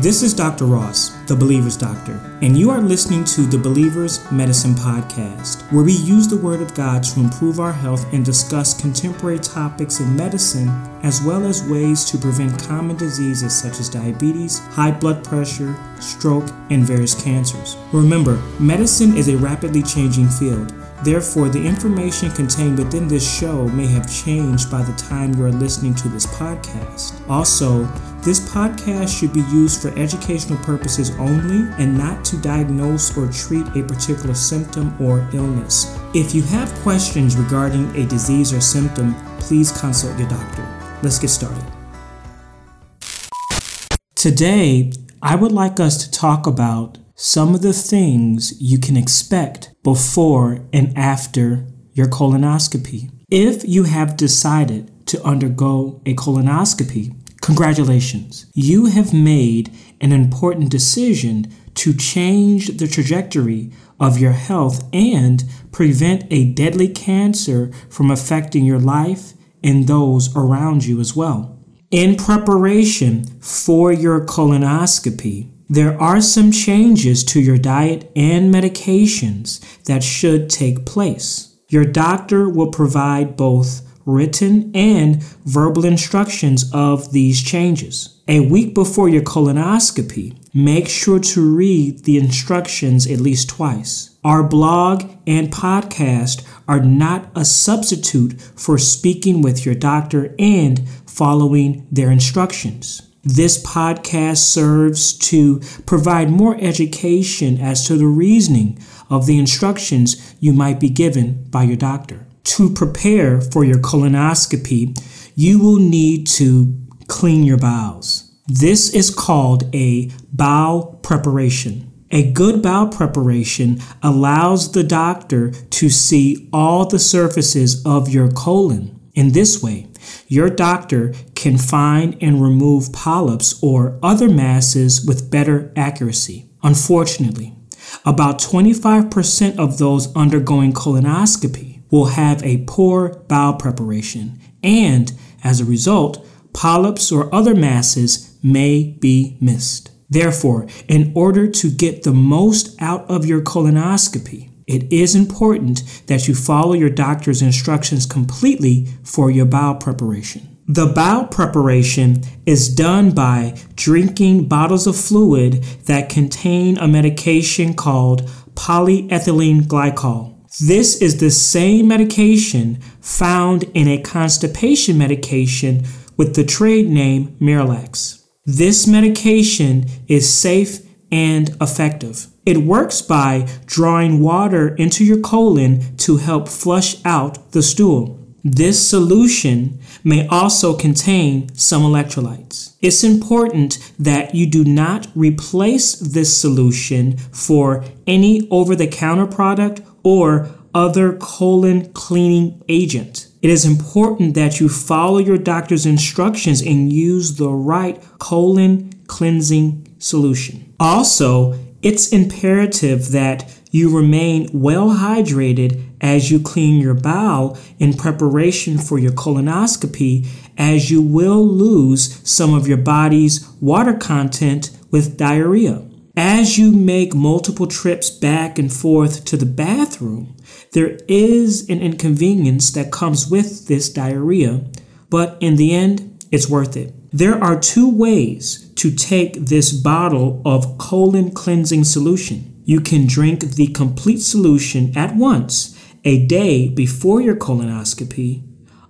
This is Dr. Ross, the Believer's Doctor, and you are listening to the Believer's Medicine Podcast, where we use the Word of God to improve our health and discuss contemporary topics in medicine, as well as ways to prevent common diseases such as diabetes, high blood pressure, stroke, and various cancers. Remember, medicine is a rapidly changing field. Therefore, the information contained within this show may have changed by the time you are listening to this podcast. Also, this podcast should be used for educational purposes only and not to diagnose or treat a particular symptom or illness. If you have questions regarding a disease or symptom, please consult your doctor. Let's get started. Today, I would like us to talk about some of the things you can expect before and after your colonoscopy. If you have decided to undergo a colonoscopy, congratulations. You have made an important decision to change the trajectory of your health and prevent a deadly cancer from affecting your life and those around you as well. In preparation for your colonoscopy, there are some changes to your diet and medications that should take place. Your doctor will provide both written and verbal instructions of these changes. A week before your colonoscopy, make sure to read the instructions at least twice. Our blog and podcast are not a substitute for speaking with your doctor and following their instructions. This podcast serves to provide more education as to the reasoning of the instructions you might be given by your doctor. To prepare for your colonoscopy, you will need to clean your bowels. This is called a bowel preparation. A good bowel preparation allows the doctor to see all the surfaces of your colon. In this way, your doctor can find and remove polyps or other masses with better accuracy. Unfortunately, about 25% of those undergoing colonoscopy will have a poor bowel preparation, and as a result, polyps or other masses may be missed. Therefore, in order to get the most out of your colonoscopy, it is important that you follow your doctor's instructions completely for your bowel preparation. The bowel preparation is done by drinking bottles of fluid that contain a medication called polyethylene glycol. This is the same medication found in a constipation medication with the trade name Miralax. This medication is safe and effective. It works by drawing water into your colon to help flush out the stool. This solution may also contain some electrolytes. It's important that you do not replace this solution for any over the counter product or other colon cleaning agent. It is important that you follow your doctor's instructions and use the right colon cleansing solution. Also, it's imperative that you remain well hydrated as you clean your bowel in preparation for your colonoscopy, as you will lose some of your body's water content with diarrhea. As you make multiple trips back and forth to the bathroom, there is an inconvenience that comes with this diarrhea, but in the end, it's worth it. There are two ways to take this bottle of colon cleansing solution. You can drink the complete solution at once a day before your colonoscopy.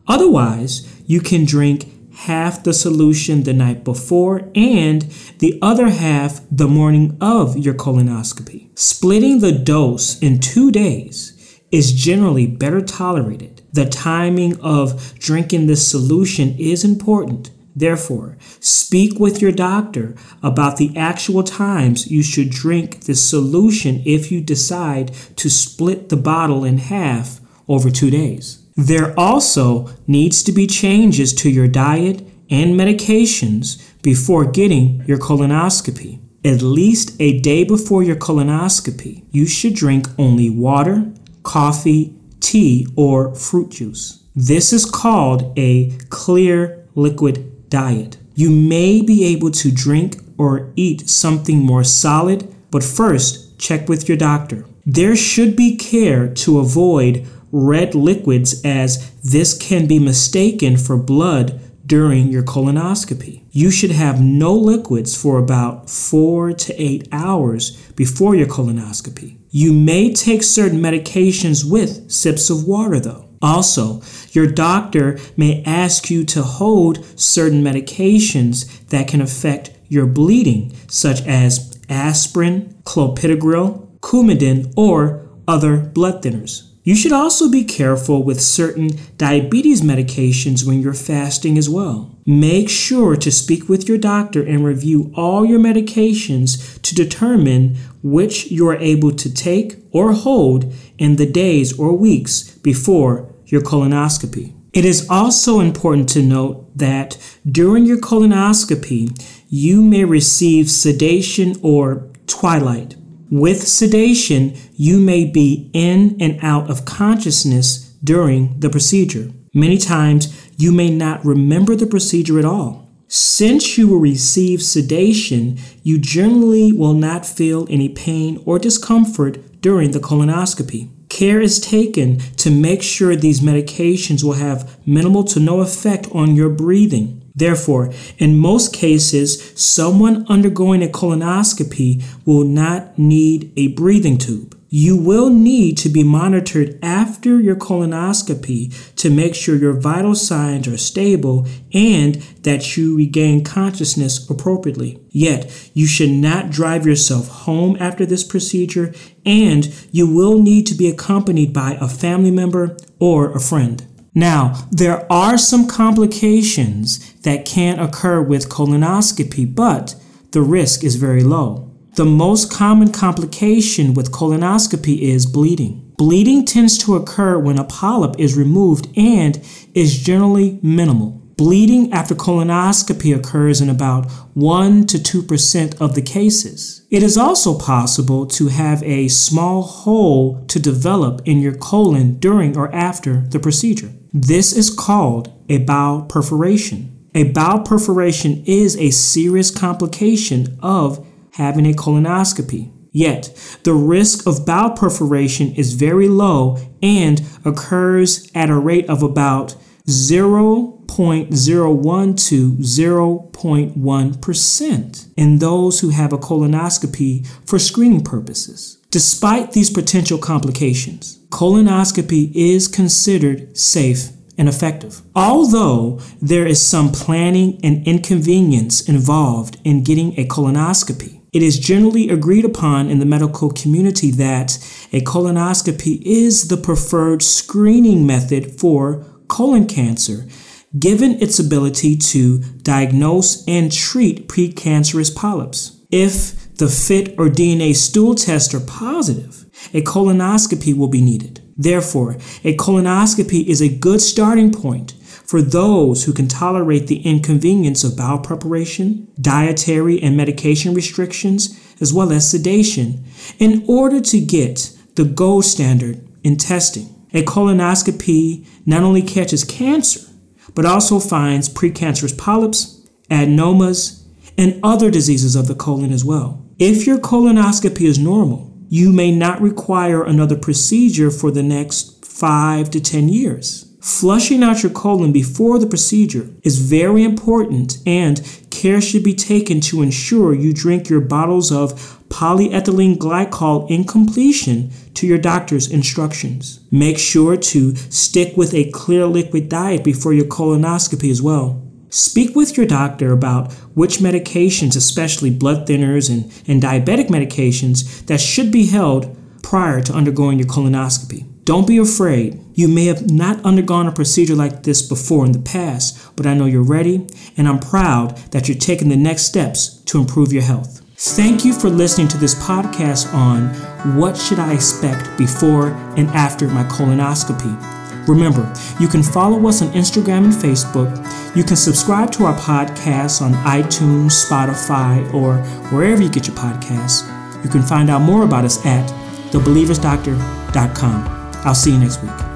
Otherwise, you can drink half the solution the night before and the other half the morning of your colonoscopy. Splitting the dose in two days is generally better tolerated. The timing of drinking this solution is important. Therefore, speak with your doctor about the actual times you should drink this solution if you decide to split the bottle in half over two days. There also needs to be changes to your diet and medications before getting your colonoscopy. At least a day before your colonoscopy, you should drink only water, coffee, tea, or fruit juice. This is called a clear liquid diet. You may be able to drink or eat something more solid, but first check with your doctor. There should be care to avoid red liquids as this can be mistaken for blood during your colonoscopy. You should have no liquids for about four to eight hours before your colonoscopy. You may take certain medications with sips of water though. Also, your doctor may ask you to hold certain medications that can affect your bleeding, such as aspirin, clopidogrel, Coumadin, or other blood thinners. You should also be careful with certain diabetes medications when you're fasting as well. Make sure to speak with your doctor and review all your medications to determine which you are able to take or hold in the days or weeks before your colonoscopy. It is also important to note that during your colonoscopy, you may receive sedation or twilight. With sedation, you may be in and out of consciousness during the procedure. Many times, you may not remember the procedure at all. Since you will receive sedation, you generally will not feel any pain or discomfort during the colonoscopy. Care is taken to make sure these medications will have minimal to no effect on your breathing. Therefore, in most cases, someone undergoing a colonoscopy will not need a breathing tube. You will need to be monitored after your colonoscopy to make sure your vital signs are stable and that you regain consciousness appropriately. Yet, you should not drive yourself home after this procedure, and you will need to be accompanied by a family member or a friend. Now, there are some complications that can occur with colonoscopy, but the risk is very low. The most common complication with colonoscopy is bleeding. Bleeding tends to occur when a polyp is removed and is generally minimal. Bleeding after colonoscopy occurs in about 1 to 2% of the cases. It is also possible to have a small hole to develop in your colon during or after the procedure. This is called a bowel perforation. A bowel perforation is a serious complication of having a colonoscopy. Yet, the risk of bowel perforation is very low and occurs at a rate of about 0.01 to 0.1% in those who have a colonoscopy for screening purposes. Despite these potential complications, colonoscopy is considered safe and effective. Although there is some planning and inconvenience involved in getting a colonoscopy, it is generally agreed upon in the medical community that a colonoscopy is the preferred screening method for colon cancer, given its ability to diagnose and treat precancerous polyps. If the FIT or DNA stool tests are positive, a colonoscopy will be needed. Therefore, a colonoscopy is a good starting point for those who can tolerate the inconvenience of bowel preparation, dietary and medication restrictions, as well as sedation, in order to get the gold standard in testing. A colonoscopy not only catches cancer, but also finds precancerous polyps, adenomas, and other diseases of the colon as well. If your colonoscopy is normal, you may not require another procedure for the next five to 10 years. Flushing out your colon before the procedure is very important, and care should be taken to ensure you drink your bottles of polyethylene glycol in completion to your doctor's instructions. Make sure to stick with a clear liquid diet before your colonoscopy as well. Speak with your doctor about which medications, especially blood thinners and, and diabetic medications, that should be held prior to undergoing your colonoscopy. Don't be afraid. You may have not undergone a procedure like this before in the past, but I know you're ready, and I'm proud that you're taking the next steps to improve your health. Thank you for listening to this podcast on what should I expect before and after my colonoscopy. Remember, you can follow us on Instagram and Facebook. You can subscribe to our podcast on iTunes, Spotify, or wherever you get your podcasts. You can find out more about us at thebelieversdoctor.com. I'll see you next week.